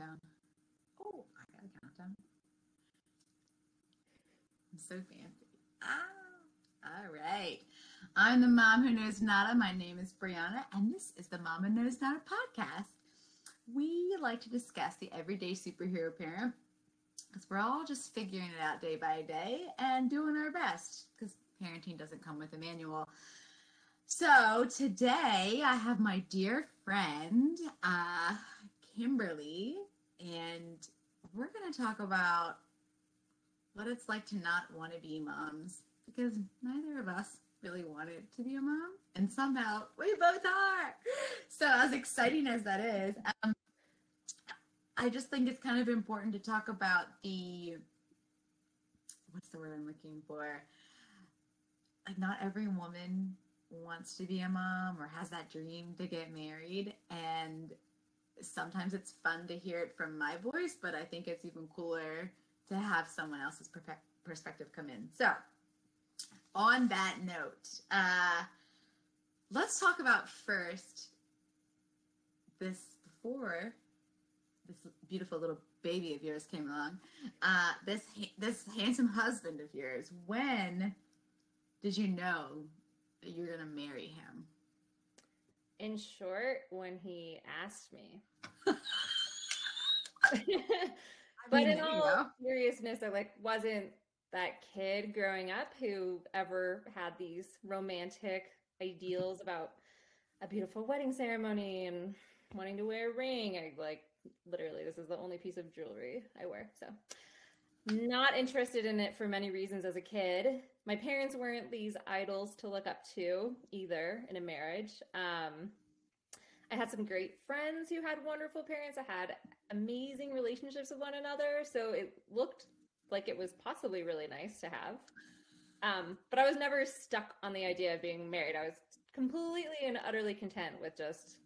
countdown. Oh, I got a countdown. I'm so fancy. Ah, all right. I'm the mom who knows nada. My name is Brianna, and this is the Mama Knows Nada podcast. We like to discuss the everyday superhero parent because we're all just figuring it out day by day and doing our best because parenting doesn't come with a manual. So today I have my dear friend, uh, Kimberly, and we're going to talk about what it's like to not want to be moms because neither of us really wanted to be a mom, and somehow we both are. So, as exciting as that is, um, I just think it's kind of important to talk about the what's the word I'm looking for? Like, not every woman wants to be a mom or has that dream to get married, and sometimes it's fun to hear it from my voice, but I think it's even cooler to have someone else's perspective come in. So, on that note, uh, let's talk about first this before this beautiful little baby of yours came along. Uh, this this handsome husband of yours. When did you know that you were gonna marry him? In short, when he asked me. but in all seriousness, I like wasn't that kid growing up who ever had these romantic ideals about a beautiful wedding ceremony and wanting to wear a ring. I like literally this is the only piece of jewelry I wear. So not interested in it for many reasons as a kid. My parents weren't these idols to look up to either in a marriage. Um, I had some great friends who had wonderful parents. I had amazing relationships with one another. So it looked like it was possibly really nice to have. Um, but I was never stuck on the idea of being married. I was completely and utterly content with just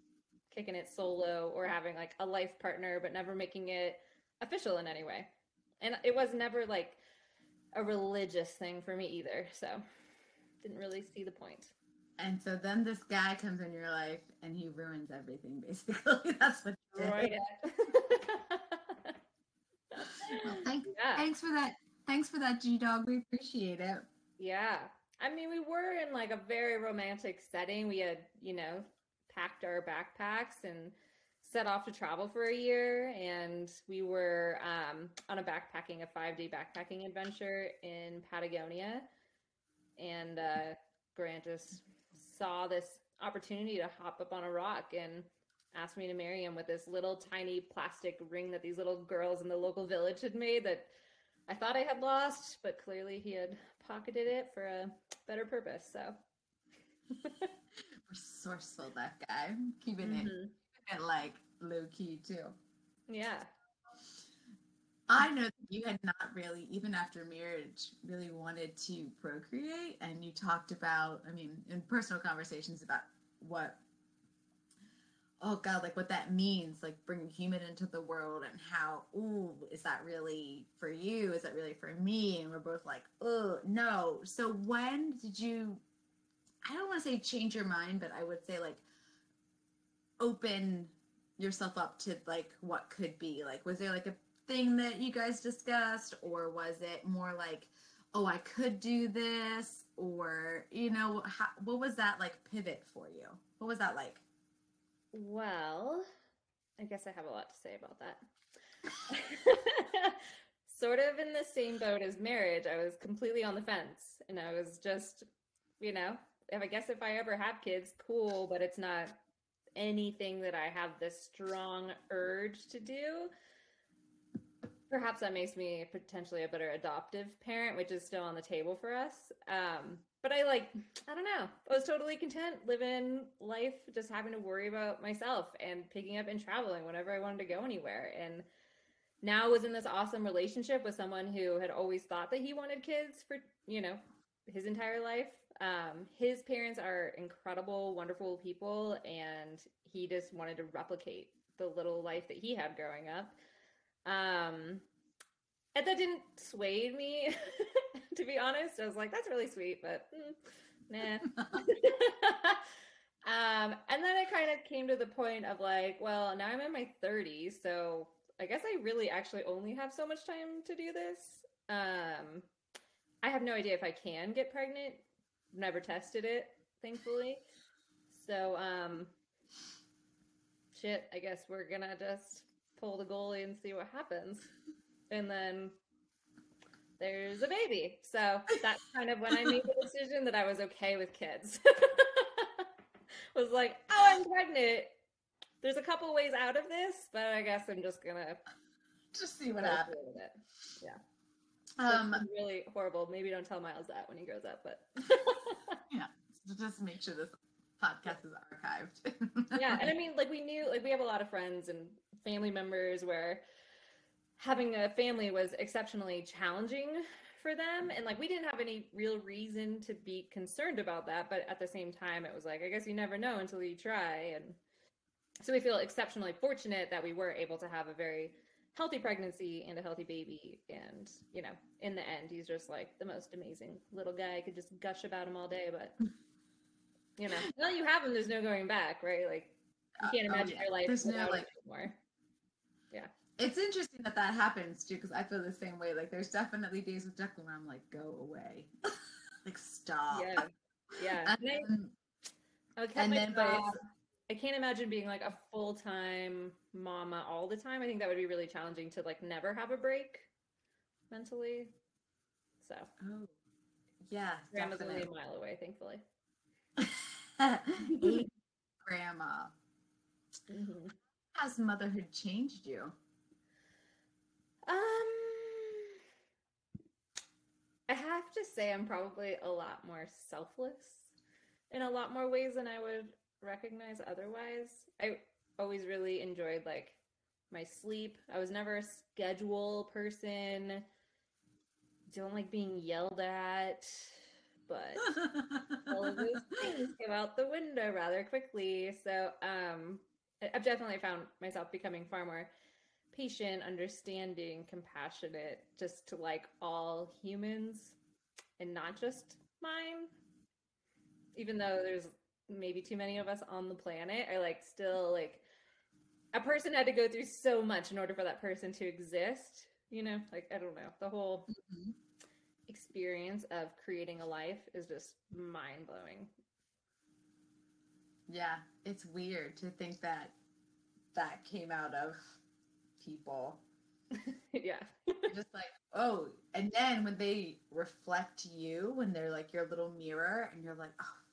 kicking it solo or having like a life partner, but never making it official in any way. And it was never like a religious thing for me either. So didn't really see the point. And so then this guy comes in your life and he ruins everything basically. That's what right. well, thank, yeah. Thanks for that. Thanks for that, G Dog. We appreciate it. Yeah. I mean, we were in like a very romantic setting. We had, you know, packed our backpacks and set off to travel for a year. And we were um, on a backpacking, a five day backpacking adventure in Patagonia. And uh, Grant just saw this opportunity to hop up on a rock and asked me to marry him with this little tiny plastic ring that these little girls in the local village had made that I thought I had lost, but clearly he had pocketed it for a better purpose. So resourceful that guy, keeping mm-hmm. it, keeping it like low key too. Yeah. I know that you had not really, even after marriage, really wanted to procreate. And you talked about, I mean, in personal conversations about what oh god like what that means like bringing human into the world and how ooh is that really for you is that really for me and we're both like oh no so when did you i don't want to say change your mind but i would say like open yourself up to like what could be like was there like a thing that you guys discussed or was it more like oh i could do this or you know how, what was that like pivot for you what was that like well, I guess I have a lot to say about that. sort of in the same boat as marriage. I was completely on the fence and I was just, you know, if I guess if I ever have kids, cool, but it's not anything that I have this strong urge to do. Perhaps that makes me potentially a better adoptive parent, which is still on the table for us. Um, but I like, I don't know. I was totally content living life, just having to worry about myself and picking up and traveling whenever I wanted to go anywhere. And now I was in this awesome relationship with someone who had always thought that he wanted kids for, you know, his entire life. Um, his parents are incredible, wonderful people, and he just wanted to replicate the little life that he had growing up. Um, and that didn't sway me to be honest i was like that's really sweet but mm, nah um and then it kind of came to the point of like well now i'm in my 30s so I guess I really actually only have so much time to do this. Um, I have no idea if I can get pregnant. Never tested it, thankfully. So, um, shit, I guess we're gonna just pull the goalie and see what happens. And then there's a baby. So that's kind of when I made the decision that I was okay with kids. was like, oh, I'm pregnant. There's a couple ways out of this, but I guess I'm just gonna just see what happens. Yeah. Um, really horrible. Maybe don't tell Miles that when he grows up, but yeah, just make sure this podcast is archived. yeah, and I mean, like we knew, like we have a lot of friends and family members where having a family was exceptionally challenging for them and like we didn't have any real reason to be concerned about that but at the same time it was like i guess you never know until you try and so we feel exceptionally fortunate that we were able to have a very healthy pregnancy and a healthy baby and you know in the end he's just like the most amazing little guy. I could just gush about him all day but you know now you have him there's no going back right? Like you can't uh, imagine oh, yeah. your life there's without no, like, anymore. Yeah. It's interesting that that happens too because i feel the same way. Like there's definitely days with declan where i'm like go away. Like stop. Yeah. Yeah. And, and, and then I can't imagine being like a full time mama all the time. I think that would be really challenging to like never have a break mentally. So, oh, yeah, grandma's only a mile away, thankfully. grandma. Mm-hmm. Has motherhood changed you? Um, I have to say, I'm probably a lot more selfless in a lot more ways than I would recognize otherwise. I always really enjoyed like my sleep. I was never a schedule person. Don't like being yelled at, but all of those things came out the window rather quickly. So um, I've definitely found myself becoming far more patient, understanding, compassionate, just to like all humans and not just mine. Even though there's maybe too many of us on the planet are like still like a person had to go through so much in order for that person to exist you know? Like i don't know. The whole mm-hmm. experience of creating a life is just mind-blowing. Yeah. It's weird to think that that came out of people. Yeah. Just like oh and then when they reflect you when they're like your little mirror and you're like oh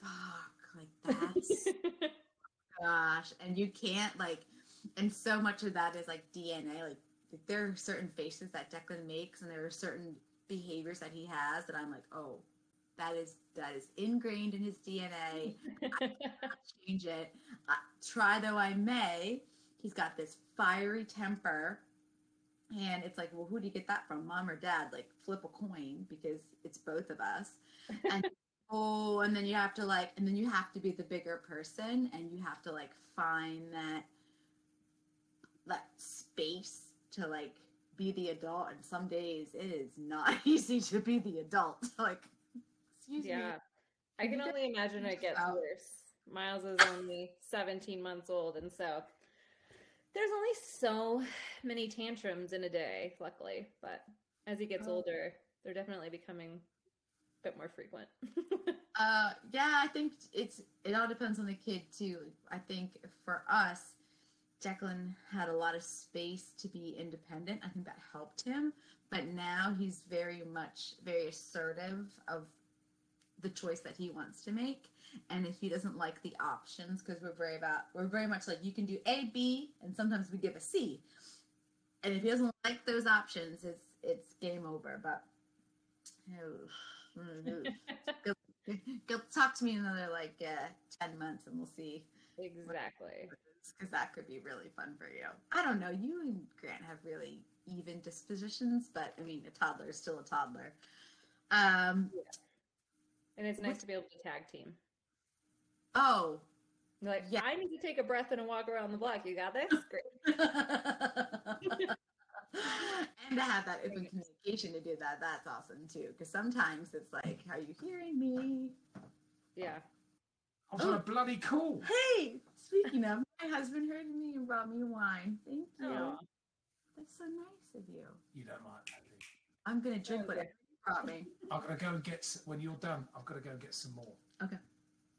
fuck, like that's gosh. And you can't like and so much of that is like DNA. Like, like there are certain faces that Declan makes and there are certain behaviors that he has that I'm like, oh, that is that is ingrained in his DNA. I change it. Uh, try though I may, he's got this fiery temper. And it's like, well, who do you get that from, mom or dad? Like, flip a coin because it's both of us. And oh and then you have to like and then you have to be the bigger person and you have to like find that that space to like be the adult. And some days it is not easy to be the adult. Like excuse yeah. me i can only imagine it gets worse. Miles is only 17 months old and so there's only so many tantrums in a day luckily. But as he gets oh. older they're definitely becoming bit more frequent. uh, yeah, I think it's it all depends on the kid too. I think for us, Declan had a lot of space to be independent. I think that helped him, but now he's very much very assertive of the choice that he wants to make. And if he doesn't like the options, because we're very about we're very much like you can do A, B, and sometimes we give a C. And if he doesn't like those options, it's it's game over. But oh. go, go, talk to me another like uh, 10 months and we'll see. Exactly. Because that could be really fun for you. I don't know. You and Grant have really even dispositions, but I mean, a toddler is still a toddler. Um, yeah. And it's nice to be able to tag team. Oh, like, yeah. I need to take a breath and a walk around the block. You got this? Great. and to have that open communication to do that, that's awesome too. Because sometimes it's like, "Are you hearing me?" Yeah. I was oh. on a oh. bloody call. Hey, speaking of, my husband heard me and brought me wine. Thank you. Aww. That's so nice of you. You don't like that, do? I'm gonna drink Okay. whatever you brought me. I'm gonna go and get. When you're done, I've got to go and get some more. Okay.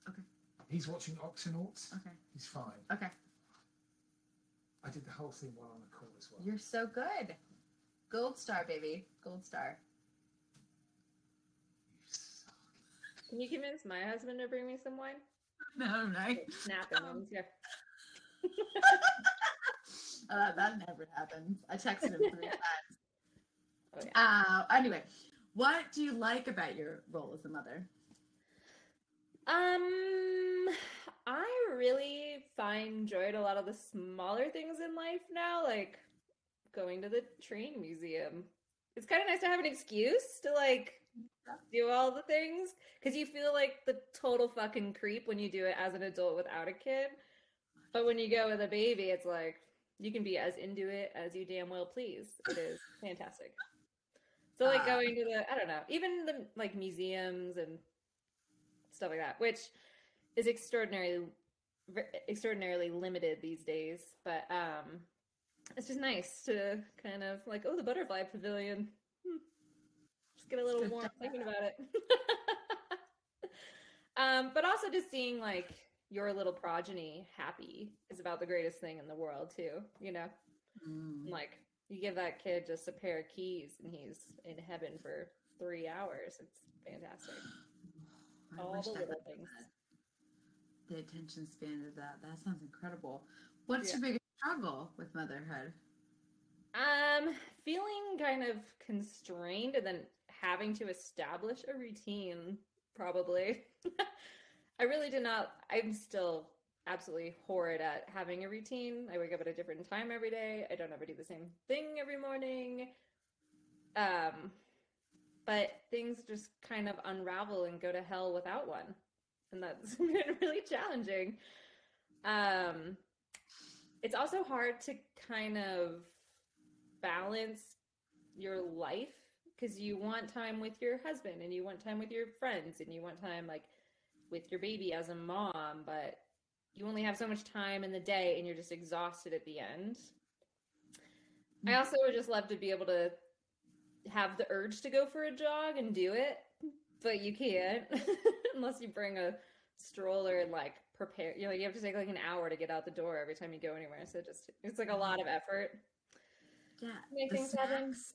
Okay. He's watching Octonauts. Okay. He's fine. Okay. I did the whole thing while on the call as well. You're so good. Gold star, baby. Gold star. Can you convince my husband to bring me some wine? No, right? Snapping here. Uh, that never happens. I texted him three times. Oh yeah. Uh, anyway, what do you like about your role as a mother? Um, I really find joy at a lot of the smaller things in life now, like going to the train museum. It's kind of nice to have an excuse to like do all the things because you feel like the total fucking creep when you do it as an adult without a kid. But when you go with a baby, it's like you can be as into it as you damn well please. It is fantastic. So like Ah. going to the I don't know, even the like museums and stuff like that, which is extraordinarily extraordinarily limited these days. But um, it's just nice to kind of like, oh, the butterfly pavilion. Hmm. Just get a little warm thinking about it. um, but also just seeing like your little progeny happy is about the greatest thing in the world too. You know, Mm. like you give that kid just a pair of keys and he's in heaven for three hours. It's fantastic. I all the little things. that. The attention span of that. That sounds incredible. What's Yeah. your biggest struggle with motherhood? Um, feeling kind of constrained and then having to establish a routine, probably. I really did not, I'm still absolutely horrid at having a routine. I wake up at a different time every day. I don't ever do the same thing every morning. Um, but things just kind of unravel and go to hell without one. And that's been really challenging. Um, it's also hard to kind of balance your life because you want time with your husband and you want time with your friends and you want time like with your baby as a mom, but you only have so much time in the day and you're just exhausted at the end. I mm-hmm. also would just love to be able to have the urge to go for a jog and do it, but you can't unless you bring a stroller and like prepare. You know, you have to take like an hour to get out the door every time you go anywhere. So just it's like a lot of effort. Yeah. Make the snacks.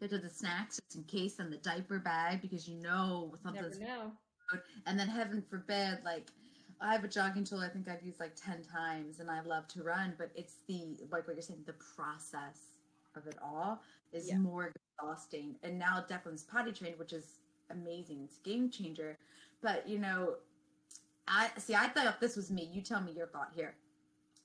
They the snacks just in case in the diaper bag because you know something's know. and then heaven forbid like i have a jogging tool i think i've used like 10 times and i love to run but it's the like what you're saying the process of it all is Yeah. more exhausting and now declan's potty trained which is amazing it's a game changer but you know i see i thought this was me. You tell me your thought here.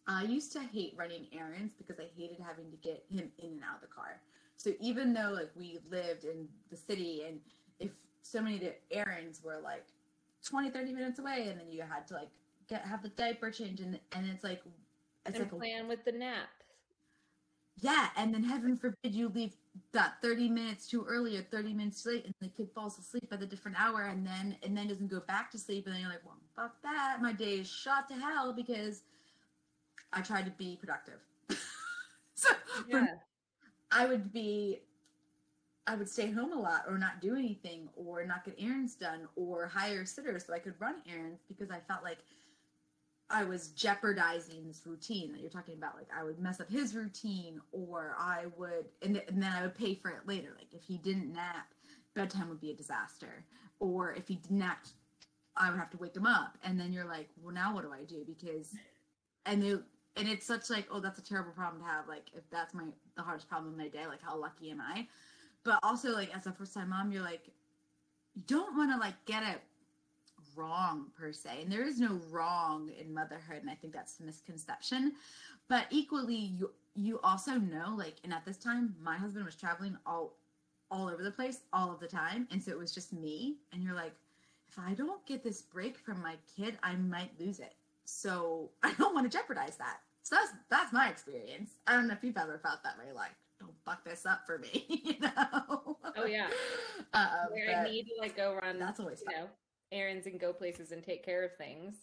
I used to hate running errands because i hated having to get him in and out of the car. So even though like we lived in the city and if so many of the errands were like 20 30 minutes away and then you had to like get have the diaper change and and it's like it's And like a, plan with the nap. yeah and then heaven forbid you leave that 30 minutes too early or 30 minutes too late and the kid falls asleep at a different hour and then and then doesn't go back to sleep and then you're like well fuck that my day is shot to hell because i tried to be productive so Yeah. I would be I would stay home a lot or not do anything or not get errands done or hire sitters so I could run errands because I felt like I was jeopardizing this routine that you're talking about. Like I would mess up his routine or I would and, th- and then I would pay for it later. Like if he didn't nap, bedtime would be a disaster. Or if he napped, I would have to wake them up. And then you're like, well now what do I do? Because and they and it's such like oh that's a terrible problem to have. Like if that's my the hardest problem of my day like how lucky am i? But also like as a first time mom you're like you don't want to like get it wrong per se. And there is no wrong in motherhood. And i think that's the misconception. But equally you you also know like and at this time my husband was traveling all all over the place all of the time. And so it was just me. And you're like if i don't get this break from my kid i might lose it so I don't want to jeopardize that. So that's that's my experience. I don't know if you've ever felt that way, like don't fuck this up for me, you know? Oh yeah. Uh, Where I need to like go run that's always you fun. know, errands and go places and take care of things.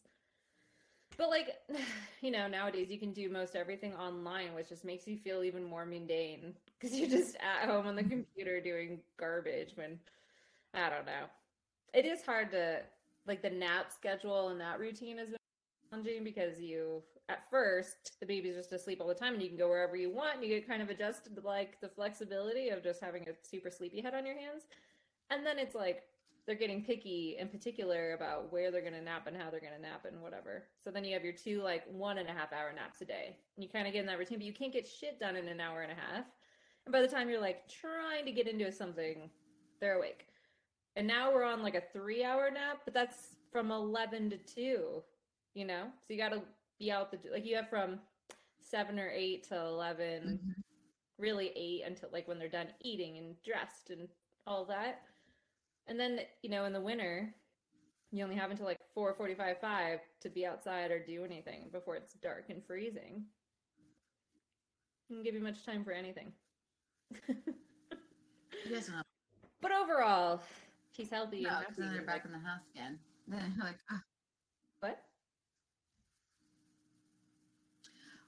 But like, you know, nowadays you can do most everything online, which just makes you feel even more mundane because you're just at home on the computer doing garbage when I don't know. It is hard to like the nap schedule and that routine been challenging because you at first the baby's just asleep all the time and you can go wherever you want and you get kind of adjusted to like the flexibility of just having a super sleepy head on your hands. And then it's like they're getting picky in particular about where they're going to nap and how they're going to nap and whatever. So then you have your two like one and a half hour naps a day. And you kind of get in that routine, but you can't get shit done in an hour and a half. And by the time you're like trying to get into something, they're awake. And now we're on like a three hour nap, but that's from 11 to 2, you know? So you got to be out the, like you have from seven or eight to 11, mm-hmm. really eight until like when they're done eating and dressed and all that and then, you know, in the winter, you only have until like 4:45 5 to be outside or do anything before it's dark and freezing. Doesn't give you much time for anything. yes, But overall, she's healthy. No, because then they're back like, in the house again. Then you're like, oh. what?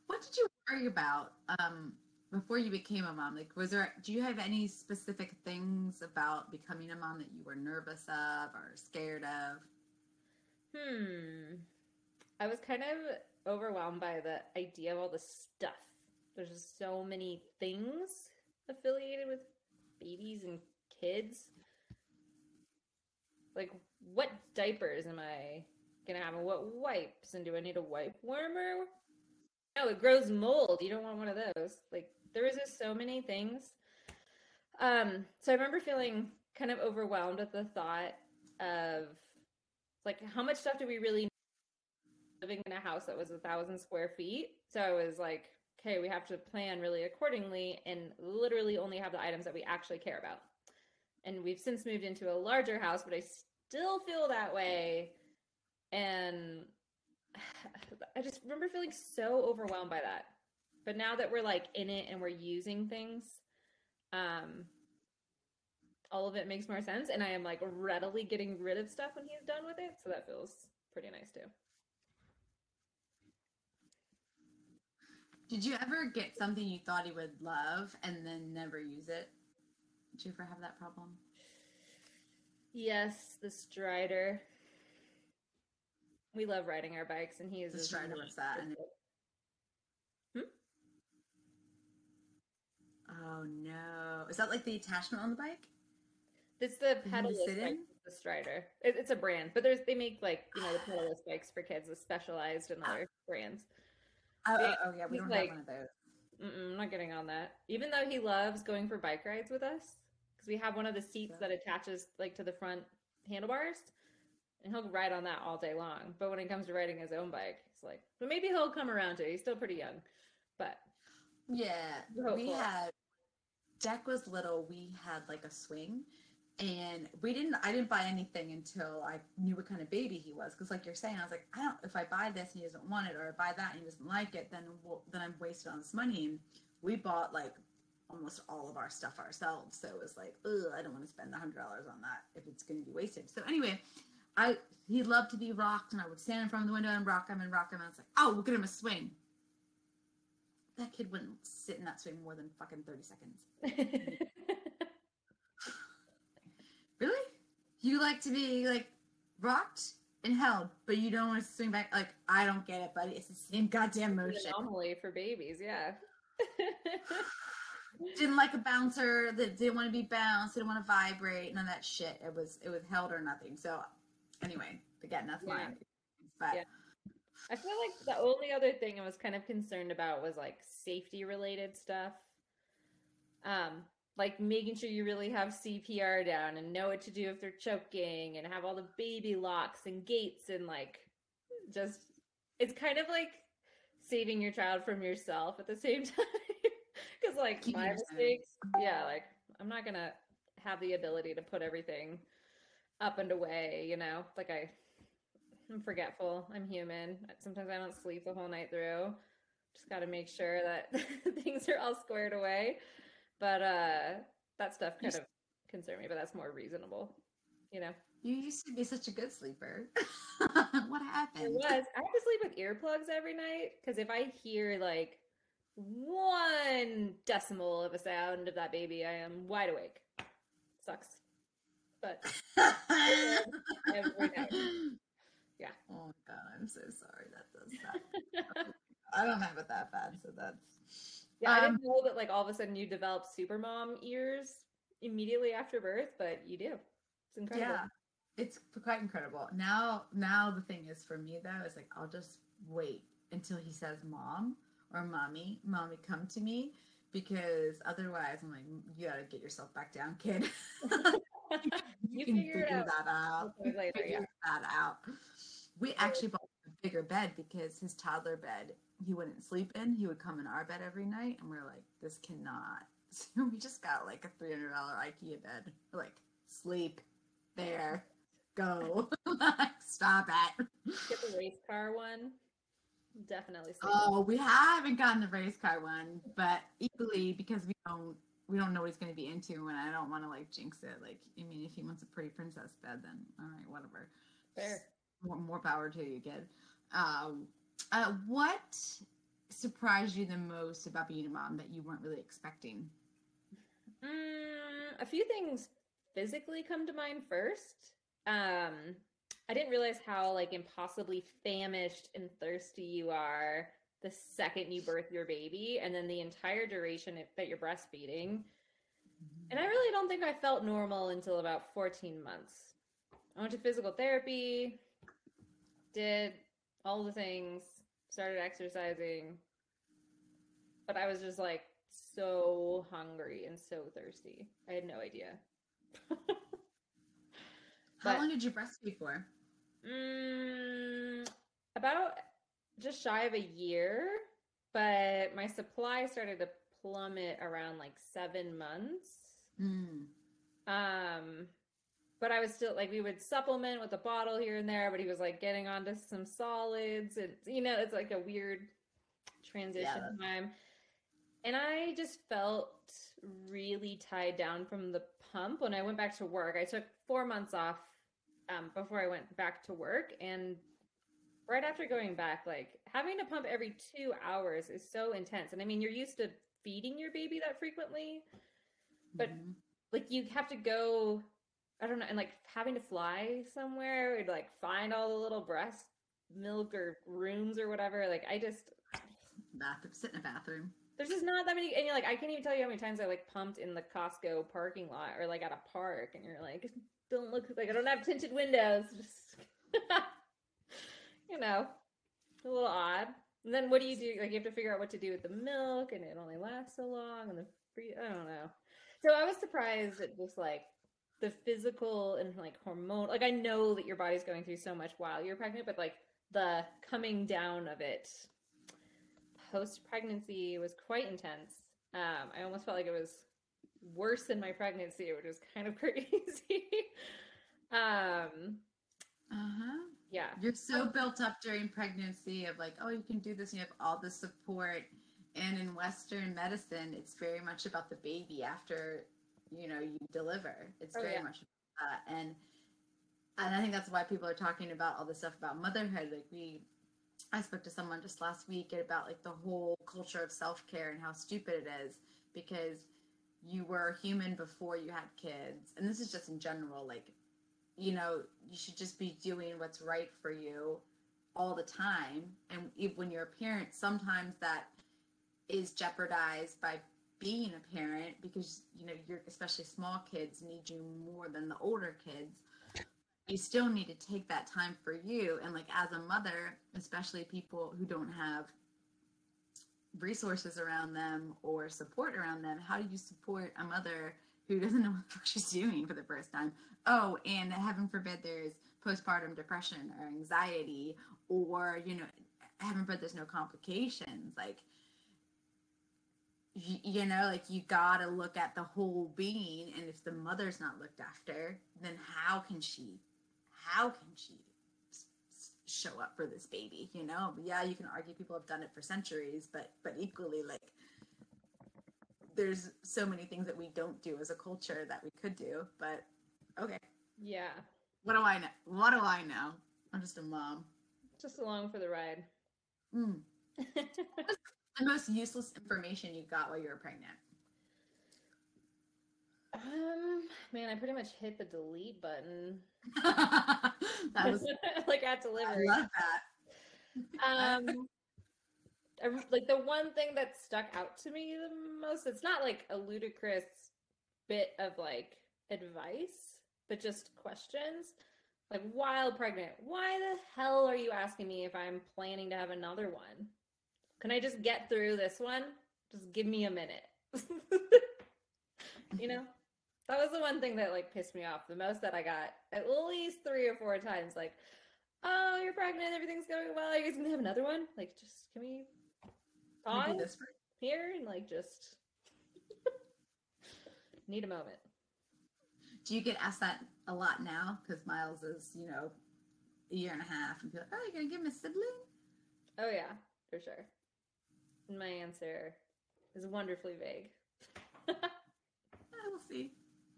What did you worry about um, before you became a mom like was there do you have any specific things about becoming a mom that you were nervous of or scared of hmm i was kind of overwhelmed by the idea of all the stuff there's just so many things affiliated with babies and kids like what diapers am i gonna have and what wipes and do i need a wipe warmer no, it grows mold. You don't want one of those. Like there was just so many things. Um, so I remember feeling kind of overwhelmed at the thought of like how much stuff do we really need living in a house that was a thousand square feet. So I was like, okay, we have to plan really accordingly and literally only have the items that we actually care about. And we've since moved into a larger house, but I still feel that way. And I just remember feeling so overwhelmed by that. But now that we're like in it and we're using things, um, all of it makes more sense. And I am like readily getting rid of stuff when he's done with it. So that feels pretty nice too. Did you ever get something you thought he would love and then never use it? Did you ever have that problem? Yes, the Strider. We love riding our bikes, and he is the Strider. What's that? And hmm? Oh no! Is that like the attachment on the bike? It's the pedalless bike, the Strider. It, it's a brand, but there's they make like you know the pedalless bikes for kids, is specialized in other ah. brands. Oh, oh, oh, yeah, we don't like, have one of those. I'm not getting on that. Even though he loves going for bike rides with us, because we have one of the seats that attaches like to the front handlebars, and he'll ride on that all day long. But when it comes to riding his own bike, it's like, but maybe he'll come around to it. He's still pretty young, but yeah, we had Deck was little, we had like a swing and we didn't i didn't buy anything until i knew what kind of baby he was because like you're saying i was like i don't if i buy this and he doesn't want it or I buy that and he doesn't like it then we'll, then i'm wasting all this money and we bought like almost all of our stuff ourselves so it was like ugh, i don't want to spend a hundred dollars on that if it's going to be wasted so anyway i he loved to be rocked and i would stand in front of the window and rock him and rock him and it's like oh we'll get him a swing that kid wouldn't sit in that swing more than fucking 30 seconds. really? You like to be like rocked and held, but you don't want to swing back. Like, I don't get it, buddy. It's the same goddamn motion. Anomaly for babies, yeah. didn't like a bouncer that didn't want to be bounced, didn't want to vibrate, none of that shit. It was it was held or nothing. So anyway, again, that's yeah. mine. But yeah. I feel like the only other thing I was kind of concerned about was like safety related stuff. Um, like making sure you really have CPR down and know what to do if they're choking and have all the baby locks and gates and like just it's kind of like saving your child from yourself at the same time. Cause like my mistakes, yeah, like I'm not gonna have the ability to put everything up and away, you know? Like I I'm forgetful. I'm human. Sometimes I don't sleep the whole night through. Just got to make sure that things are all squared away. But uh that stuff kind of concerned me, but that's more reasonable, you know. You used to be such a good sleeper. what happened? It was. I have to sleep with earplugs every night because if I hear like one decimal of a sound of that baby, I am wide awake. Sucks. But every night. Yeah. Oh my god, I'm so sorry that does that. I don't have it that bad, so that's Yeah, I Um, didn't know that like all of a sudden you develop super mom ears immediately after birth, but you do. It's incredible. yeah. It's quite incredible. Now now the thing is for me though, is like I'll just wait until he says mom or mommy, mommy come to me because otherwise I'm like, you gotta get yourself back down, kid. You can figure it out. that out. You later, figure that out. We actually bought a bigger bed because his toddler bed he wouldn't sleep in. He would come in our bed every night, and we are like, this cannot. So we just got like a three hundred dollar IKEA bed. We're like, sleep there, go, stop it. Get the race car one. Definitely. Oh, we haven't gotten the race car one, but equally because we don't we don't know what he's going to be into, and I don't want to like jinx it. Like, I mean, if he wants a pretty princess bed, then all right, whatever. Fair. More, more power to you, kid. Um, uh, what surprised you the most about being a mom that you weren't really expecting? Mm, a few things physically come to mind first. Um, I didn't realize how like impossibly famished and thirsty you are the second you birth your baby, and then the entire duration that you're breastfeeding. And I really don't think I felt normal until about 14 months. I went to physical therapy, did all the things, started exercising, but I was just like so hungry and so thirsty. I had no idea. How But- long did you breastfeed for? Mm, about just shy of a year, but my supply started to plummet around like seven months. Mm. Um, but I was still like we would supplement with a bottle here and there, but he was like getting onto some solids, and you know it's like a weird transition that's- time. And I just felt really tied down from the pump when I went back to work. I took four months off um, before I went back to work, and right after going back, like having to pump every two hours is so intense. And I mean, you're used to feeding your baby that frequently, But- Mhm. like you have to go i don't know and like having to fly somewhere or like find all the little breast milk or rooms or whatever like i just bathroom, sit in a bathroom. there's just not that many and you're like i can't even tell you how many times i like pumped in the costco parking lot or like at a park and you're like don't look like i don't have tinted windows just you know a little odd. And then what do you do? Like you have to figure out what to do with the milk and it only lasts so long and the free i don't know. So i was surprised at just like the physical and like hormone like i know that your body's going through so much while you're pregnant but like the coming down of it post pregnancy was quite intense. Um i almost felt like it was worse than my pregnancy which was kind of crazy um Uh-huh. yeah You're so built up during pregnancy of like, oh, you can do this. And you have all the support. And in Western medicine, it's very much about the baby after, you know, you deliver. It's Oh, very yeah. much about that. And and I think that's why people are talking about all this stuff about motherhood. Like we, I spoke to someone just last week about like the whole culture of self care and how stupid it is because you were human before you had kids. And this is just in general, like you know, you should just be doing what's right for you all the time. And when you're a parent, sometimes that is jeopardized by being a parent because, you know, you're especially small kids need you more than the older kids. You still need to take that time for you. And like as a mother, especially people who don't have resources around them or support around them, how do you support a mother who doesn't know what the fuck she's doing for the first time? oh and heaven forbid there's postpartum depression or anxiety or you know heaven forbid there's no complications. Like you, you know like you gotta look at the whole being. And if the mother's not looked after then how can she how can she show up for this baby you know yeah you can argue people have done it for centuries but but equally like there's so many things that we don't do as a culture that we could do but okay Yeah. What do I know? What do I know? I'm just a mom. Just along for the ride. Mm. the most useless information you got while you were pregnant? Um, man, I pretty much hit the delete button. that was like at delivery. I love that. Um, I, like the one thing that stuck out to me the most, it's not like a ludicrous bit of like advice, but just questions. Like while pregnant, why the hell are you asking me if I'm planning to have another one? Can I just get through this one? Just give me a minute. you know? That was the one thing that like pissed me off the most that I got at least three or four times. Like, oh, you're pregnant, everything's going well. Are you guys gonna have another one? Like, just can we pause this here and like just need a moment. Do you get asked that a lot now? Because Miles is, you know, a year and a half, and be like, "Oh, you're gonna give him a sibling?" Oh yeah, for sure. And my answer is wonderfully vague. Ah, we'll see.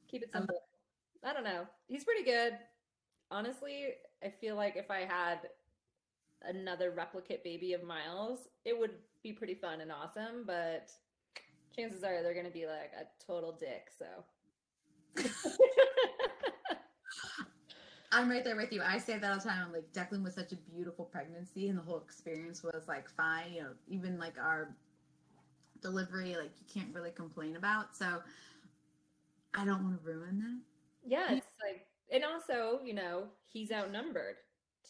Keep it um, simple. I don't know. He's pretty good. Honestly, I feel like if I had another replicate baby of Miles, it would be pretty fun and awesome, but chances are they're going to be like a total dick, so. I'm right there with you. I say that all the time. I'm like, Declan was such a beautiful pregnancy, and the whole experience was like fine. You know, even like our delivery, like you can't really complain about. So I don't want to ruin that. Yeah, it's like, and also, you know, he's outnumbered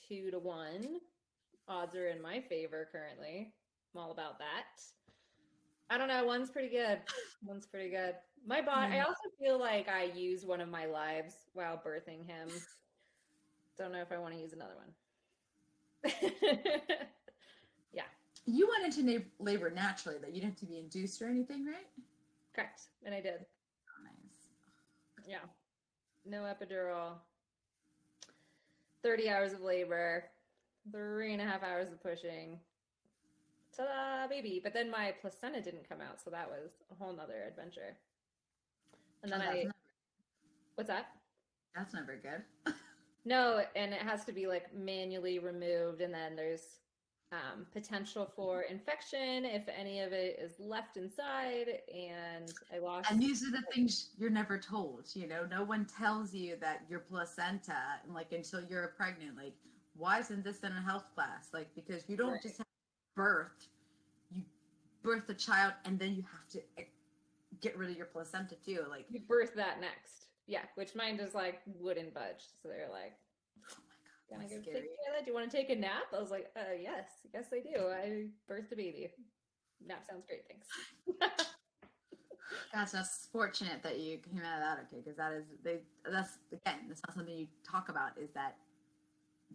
two to one. Odds are in my favor currently. I'm all about that. I don't know. One's pretty good. One's pretty good. My body. I also feel like I used one of my lives while birthing him. Don't know if I want to use another one. yeah. You went into labor naturally, though. You didn't have to be induced or anything, right? Correct. And I did. Yeah. No epidural. 30 hours of labor, three and a half hours of pushing. Ta-da, baby. But then my placenta didn't come out, so that was a whole nother adventure. And then oh, I never... What's that? That's never good. no, and it has to be like manually removed and then there's um, potential for infection if any of it is left inside and i lost and these are the things you're never told you know? No one tells you that your placenta like until you're pregnant like why isn't this in a health class? Like because you don't right. just have birth you birth a child and then you have to eh, get rid of your placenta too like you birth that next. Yeah which mine just like wouldn't budge so they're like can I go take care of that? Do you want to take a nap? I was like, uh, yes, yes, I do. I birthed a baby. Nap sounds great. Thanks. Gosh, that's fortunate that you came out of that okay, because that is they. That's again, that's not something you talk about. Is that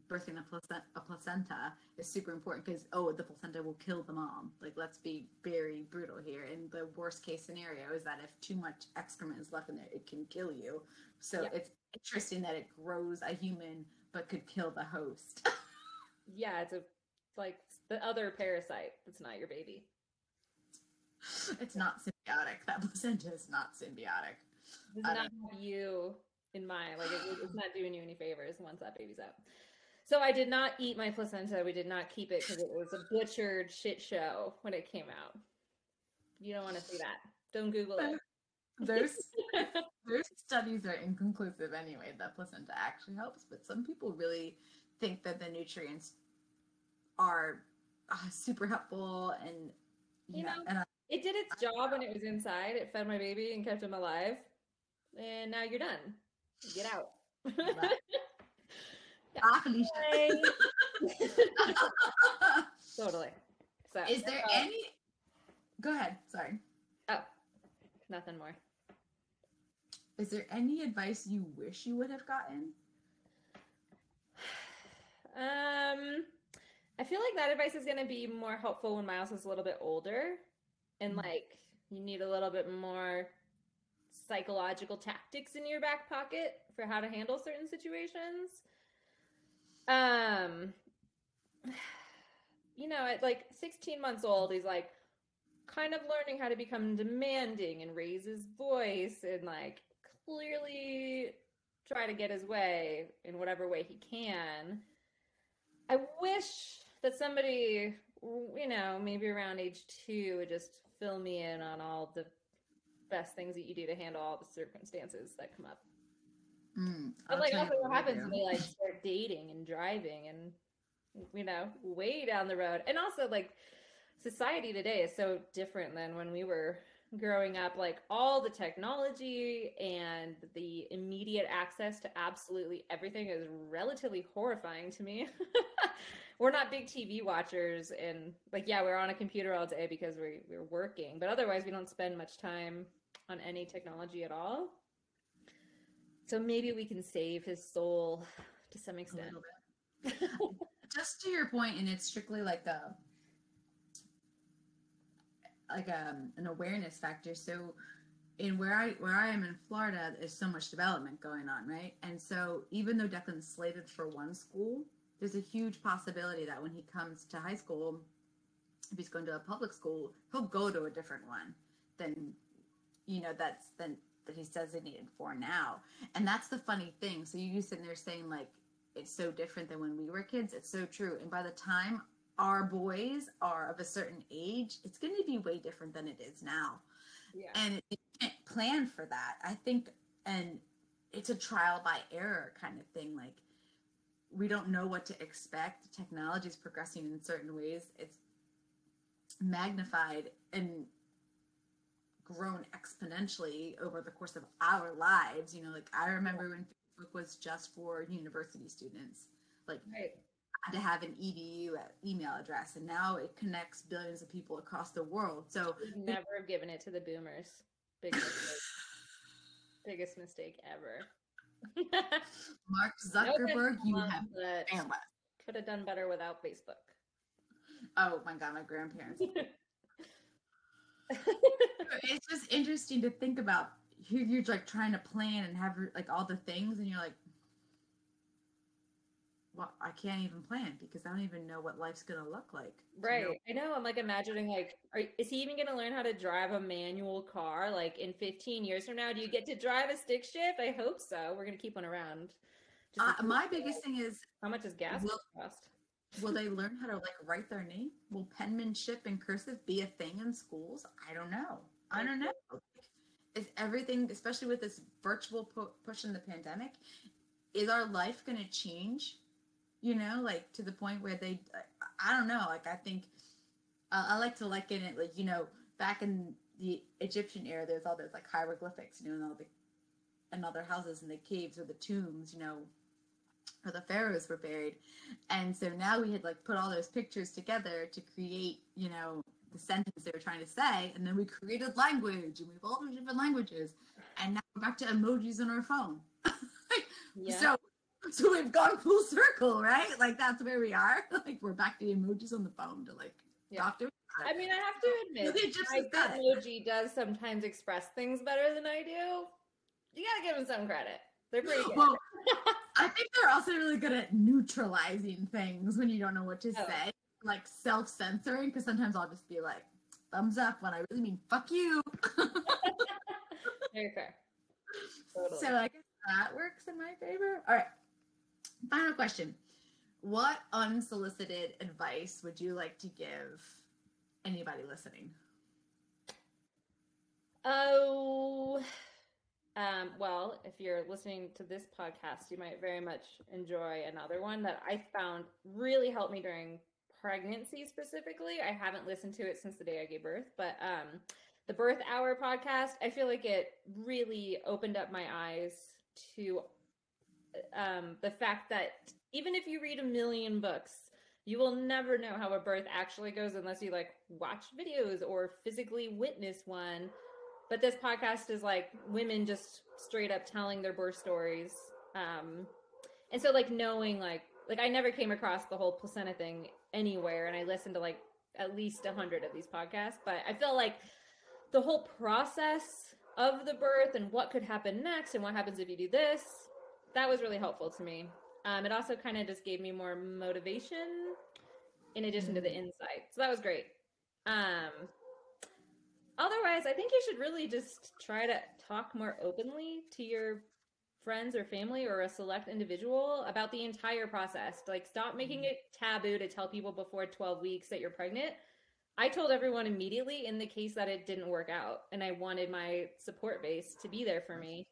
birthing a placenta, a placenta is super important because oh, the placenta will kill the mom. Like, let's be very brutal here. And the worst case scenario is that if too much excrement is left in there, it can kill you. So yeah. it's interesting that it grows a human but could kill the host. yeah, it's a like the other parasite that's not your baby. It's not symbiotic. That placenta is not symbiotic. Does not have you in mind. Like it, it's not doing you any favors once that baby's out. So I did not eat my placenta. We did not keep it because it was a butchered shit show when it came out. You don't want to see that. Don't Google it those those studies are inconclusive anyway that placenta actually helps but some people really think that the nutrients are uh, super helpful and you, you know, know and I, it did its job when it was inside. It fed my baby and kept him alive. And now you're done. Get out. Totally. So is there uh, any go ahead sorry. Oh nothing more is there any advice you wish you would have gotten? Um, I feel like that advice is going to be more helpful when Miles is a little bit older and mm-hmm. like you need a little bit more psychological tactics in your back pocket for how to handle certain situations. Um, you know, at like 16 months old, he's like kind of learning how to become demanding and raise his voice and like clearly try to get his way in whatever way he can. I wish that somebody, you know, maybe around age two would just fill me in on all the best things that you do to handle all the circumstances that come up. Mm, but like also what happens when they like start dating and driving and you know, way down the road. And also like society today is so different than when we were growing up like all the technology and the immediate access to absolutely everything is relatively horrifying to me. We're not big tv watchers and like yeah we're on a computer all day because we, we're working but otherwise we don't spend much time on any technology at all. So maybe we can save his soul to some extent. Just to your point, and it's strictly like a like a, an awareness factor. So in where I where I am in Florida, there's so much development going on, right? And so even though Declan's slated for one school, there's a huge possibility that when he comes to high school, if he's going to a public school, he'll go to a different one than you know that's than that he's designated for now. And that's the funny thing. So you sitting there saying like it's so different than when we were kids. It's so true. And by the time our boys are of a certain age, it's going to be way different than it is now. yeah And you can't plan for that. I think, and it's a trial by error kind of thing. Like, we don't know what to expect. Technology is progressing in certain ways. It's magnified and grown exponentially over the course of our lives. You know, like I remember when Facebook was just for university students. Like right had to have an edu uh, email address and now it connects billions of people across the world. So Would never have given it to the boomers. Big mistake. Biggest mistake ever. Mark No zuckerberg you have could have done better without facebook. Oh my god my grandparents. It's just interesting to think about here you're like trying to plan and have like all the things and you're like well i can't even plan because i don't even know what life's gonna look like right know? i know i'm like imagining like are, is he even going to learn how to drive a manual car like in 15 years from now do you get to drive a stick shift i hope so we're going to keep one around uh, my biggest thing is how much is gas Will- cost Will they learn how to like write their name? Will penmanship and cursive be a thing in schools? I don't know. I don't know. Is everything, especially with this virtual pu- push in the pandemic, is our life going to change? You know, like to the point where they, I don't know. Like I think, uh, I like to liken it like you know back in the Egyptian era, there's all those like hieroglyphics, you know, and all the and all houses and the caves or the tombs, you know, where the pharaohs were buried and so now we had like put all those pictures together to create you know the sentence they were trying to say and then we created language and we've all these different languages and now we're back to emojis on our phone yeah so so we've gone full circle right like that's where we are like we're back to the emojis on the phone to like Yeah. talk to i mean i have to admit my emoji does sometimes express things better than i do you gotta give them some credit they're pretty good well i think they're also really good at neutralizing things when you don't know what to Oh. say like self-censoring because sometimes i'll just be like thumbs up when i really mean fuck you very fair totally. So I guess that works in my favor. All right. Final question. What unsolicited advice would you like to give anybody listening? Oh, um, well, if you're listening to this podcast, you might very much enjoy another one that I found really helped me during pregnancy specifically. I haven't listened to it since the day I gave birth, but um, the Birth Hour podcast, I feel like it really opened up my eyes to um, the fact that even if you read a million books, you will never know how a birth actually goes unless you like watch videos or physically witness one. But this podcast is like women just straight up telling their birth stories. Um and so like knowing like like i never came across the whole placenta thing anywhere and i listened to like at least a hundred of these podcasts. But i feel like the whole process of the birth and what could happen next and what happens if you do this that was really helpful to me um it also kind of just gave me more motivation in addition to the insight so that was great um otherwise i think you should really just try to talk more openly to your friends or family or a select individual about the entire process. Like, stop making Mm-hmm. it taboo to tell people before 12 weeks that you're pregnant. I told everyone immediately in the case that it didn't work out, and I wanted my support base to be there for me.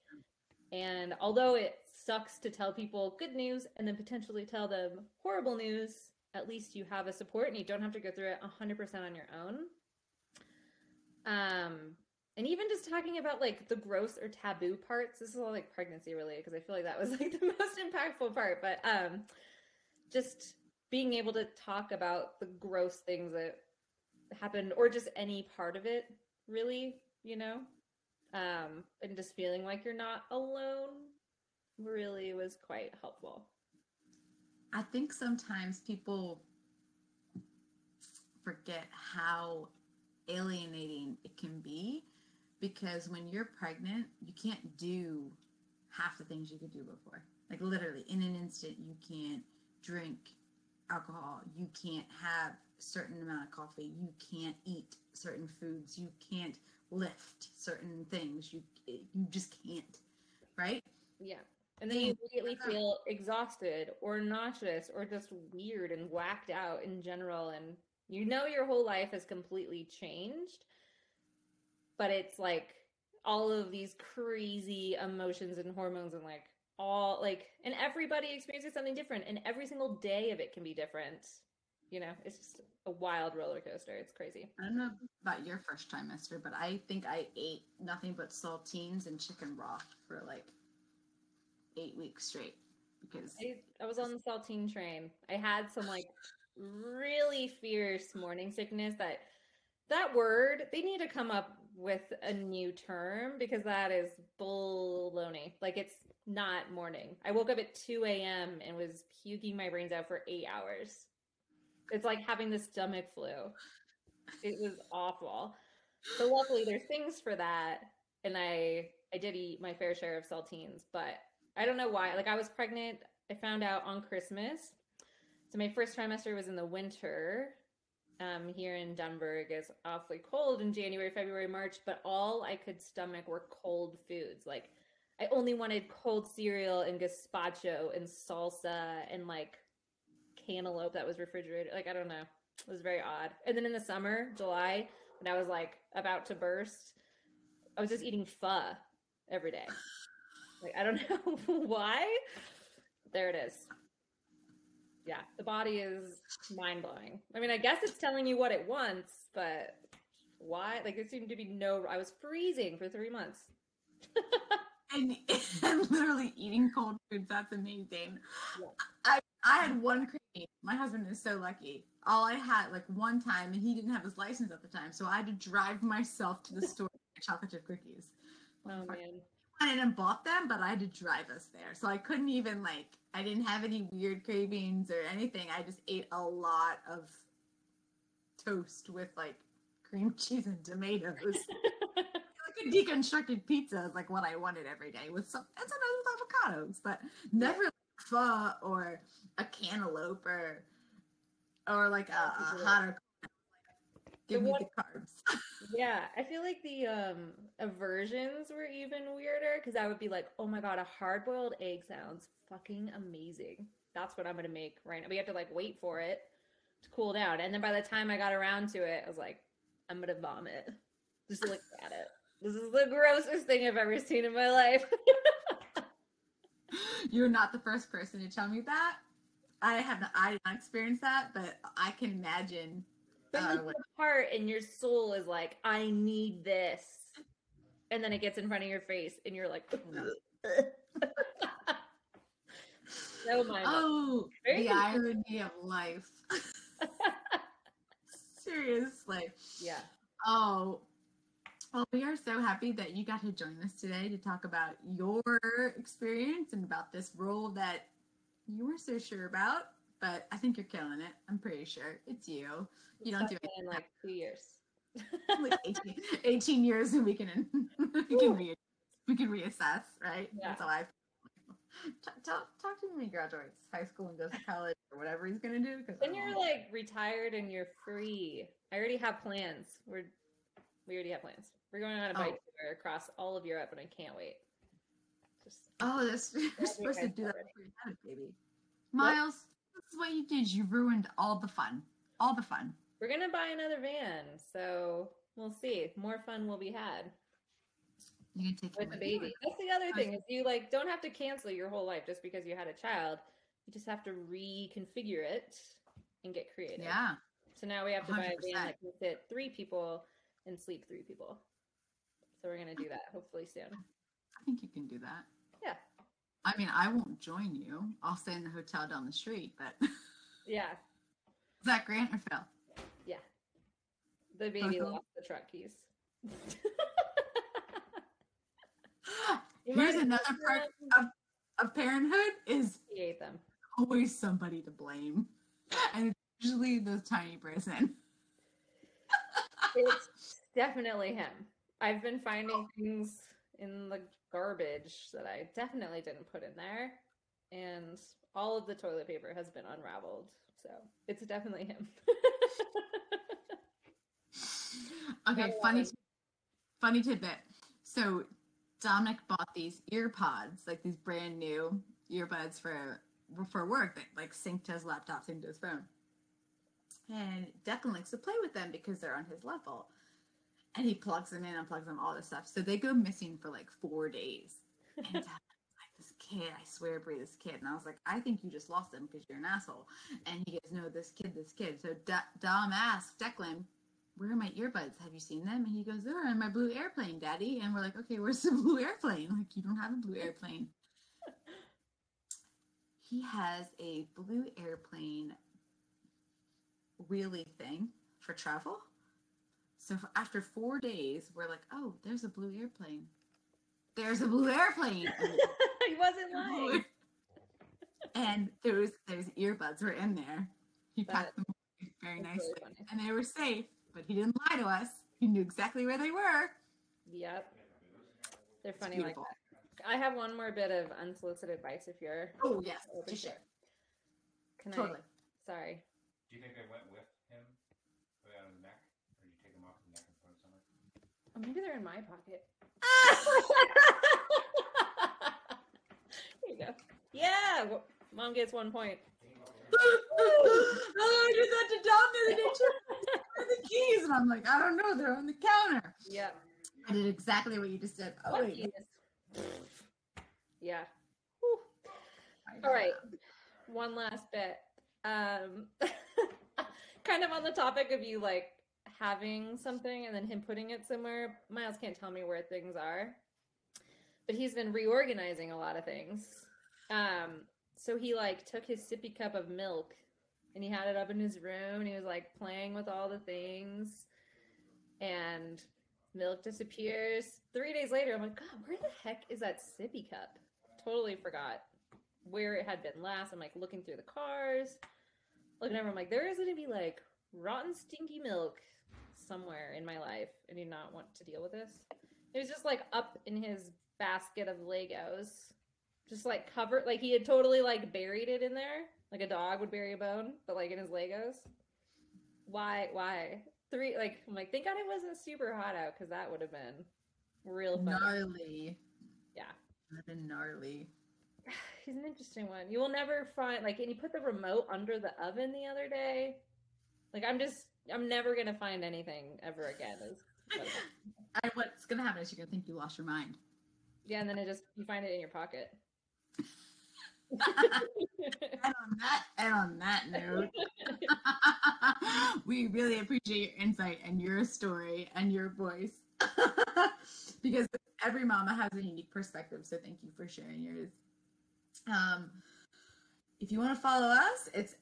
And although it sucks to tell people good news and then potentially tell them horrible news, at least you have a support and you don't have to go through it 100% on your own. Um, and even just talking about like the gross or taboo parts, this is all like pregnancy related because I feel like that was like the most impactful part. But um, just being able to talk about the gross things that happened or just any part of it, really, you know, um, and just feeling like you're not alone really was quite helpful. I think sometimes people forget how alienating it can be because when you're pregnant, you can't do half the things you could do before. Like literally, in an instant, you can't drink alcohol, you can't have a certain amount of coffee, you can't eat certain foods, you can't lift certain things. You you just can't, right? Yeah. And then you immediately feel exhausted or nauseous or just weird and whacked out in general. And you know your whole life has completely changed. But it's like all of these crazy emotions and hormones and like all like and everybody experiences something different and every single day of it can be different. You know, it's just a wild roller coaster. It's crazy. I don't know about your first trimester, but I think I ate nothing but saltines and chicken broth for like eight weeks straight because I, I was on the saltine train. I had some like really fierce morning sickness that that word they need to come up with a new term because that is baloney. Like it's not morning. I woke up at 2 a.m. and was puking my brains out for eight hours. It's like having the stomach flu. It was awful. So luckily there's things for that. And I I did eat my fair share of saltines, but I don't know why. Like I was pregnant. I found out on Christmas. So my first trimester was in the winter. Um, here in Denver, it gets awfully cold in January, February, March, but all I could stomach were cold foods. Like I only wanted cold cereal and gazpacho and salsa and like cantaloupe that was refrigerated. Like I don't know. It was very odd. And then in the summer, July, when I was like about to burst, I was just eating pho every day. Like I don't know why. There it is. Yeah, the body is mind blowing. I mean, I guess it's telling you what it wants, but why? Like there seemed to be no. I was freezing for three months. and, and literally eating cold foods. That's amazing. Yeah. I I had one craving. My husband is so lucky. All I had like one time, and he didn't have his license at the time, so I had to drive myself to the store to get chocolate chip cookies. Oh man. I went and bought them, but I had to drive us there, so I couldn't even like. I didn't have any weird cravings or anything. I just ate a lot of toast with like cream cheese and tomatoes. like a deconstructed pizza is like what I wanted every day with some and sometimes with avocados, but never pho or a cantaloupe or or like a, a hot or give me the carbs. Yeah, I feel like the um aversions were even weirder because I would be like, oh my god, a hard boiled egg sounds fucking amazing. That's what I'm gonna make right now. We have to like wait for it to cool down, and then by the time I got around to it, I was like, I'm gonna vomit. Just look at it. This is the grossest thing I've ever seen in my life. You're not the first person to tell me that. I have not, I did not experience that, but I can imagine. But Uh, you what- heart and your soul is like, I need this. And then it gets in front of your face and you're like, so mind oh, Very the irony of life. Seriously. Yeah. Oh, well, we are so happy that you got to join us today to talk about your experience and about this role that you were so sure about. But I think you're killing it. I'm pretty sure it's you. You don't do it in like two years. like 18, 18 years and we can we can re- we can reassess, right? Yeah. That's how I. Talk, talk, talk to me when he graduates high school and goes to college or whatever he's gonna do. Because Then you're like retired and you're free. I already have plans. We're we already have plans. We're going on a oh. bike Oh. tour across all of Europe and I can't wait Just Oh, that's you're supposed to do that before you it, baby. Miles, this is what you did. You ruined all the fun. All the fun. we're gonna buy another van, so we'll see. More fun will be had You can take with the baby. That's the other thing is you like don't have to cancel your whole life just because you had a child. You just have to reconfigure it and get creative. Yeah. So now we have to buy a van that can fit three people and sleep three people. So we're gonna do that hopefully soon. I think you can do that. Yeah. I mean, I won't join you. I'll stay in the hotel down the street, but yeah. is that Grant or Phil? yeah. The baby lost the truck keys. Here's another part of, of parenthood is He ate them. always somebody to blame. And usually the tiny person. It's definitely him. I've been finding things in the garbage that I definitely didn't put in there, and all of the toilet paper has been unraveled. So it's definitely him. Okay, funny, funny tidbit. So Dominic bought these ear pods, like these brand new earbuds for for work that like sync to his laptop, sync to his phone. And Declan likes to play with them because they're on his level. And he plugs them in, unplugs them, all this stuff. So they go missing for like four days. And like, this kid, I swear, Brie, this kid. And I was like, I think you just lost them because you're an asshole. And he goes, no, this kid, this kid. So D- Dom asked Declan, where are my earbuds? Have you seen them? And he goes, they're in my blue airplane, daddy. And we're like, okay, where's the blue airplane? Like, you don't have a blue airplane. he has a blue airplane wheelie thing for travel. So after four days, we're like, oh, there's a blue airplane. There's a blue airplane. he wasn't lying. and there was there's earbuds were in there. He packed them very That's really nicely, and they were safe. But he didn't lie to us. He knew exactly where they were. Yep. They're funny like that. I have one more bit of unsolicited advice if you're Oh yes, open to to share. Can Totally. I? Sorry. Do you think I went with him, put it on his neck, or did you take him off his neck and put it somewhere? Oh, maybe they're in my pocket. Here you go. Yeah. w- Mom gets one point. oh, I did that to Dom the other day too. The keys? And I'm like, I don't know. They're on the counter. Yeah. I did exactly what you just said. Oh What wait. keys? Yeah. Whew. All right. One last bit. Um, kind of on the topic of you like having something and then him putting it somewhere. Miles can't tell me where things are, but he's been reorganizing a lot of things. Um, so he like took his sippy cup of milk and he had it up in his room and he was like playing with all the things and milk disappears. Three days later, I'm like, God, where the heck is that sippy cup? Totally forgot where it had been last. I'm like looking through the cars, looking over. I'm like, there is going to be like rotten, stinky milk somewhere in my life. I do not want to deal with this. It was just like up in his basket of Legos, just like covered, like he had totally like buried it in there, like a dog would bury a bone, but like in his Legos. Why? Why? Three, like, I'm like, thank God it wasn't super hot out because that would have been real fun. gnarly. Yeah. That'd been gnarly. He's an interesting one. You will never find like, and he put the remote under the oven the other day. Like, I'm just, I'm never gonna find anything ever again. Is And what's gonna happen is you're gonna think you lost your mind. yeah, and then it just you find it in your pocket. and on that and on that note, we really appreciate your insight and your story and your voice. because every mama has a unique perspective. So thank you for sharing yours. Um, if you want to follow us, it's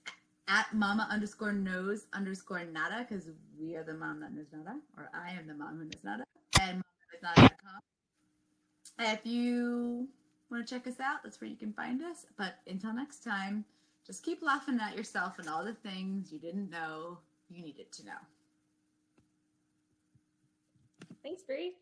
at mama underscore knows underscore nada because we are the mom that knows nada, or I am the mom who knows nada, and mama.com. If you want to check us out, that's where you can find us. But until next time, just keep laughing at yourself and all the things you didn't know you needed to know. Thanks, Bree.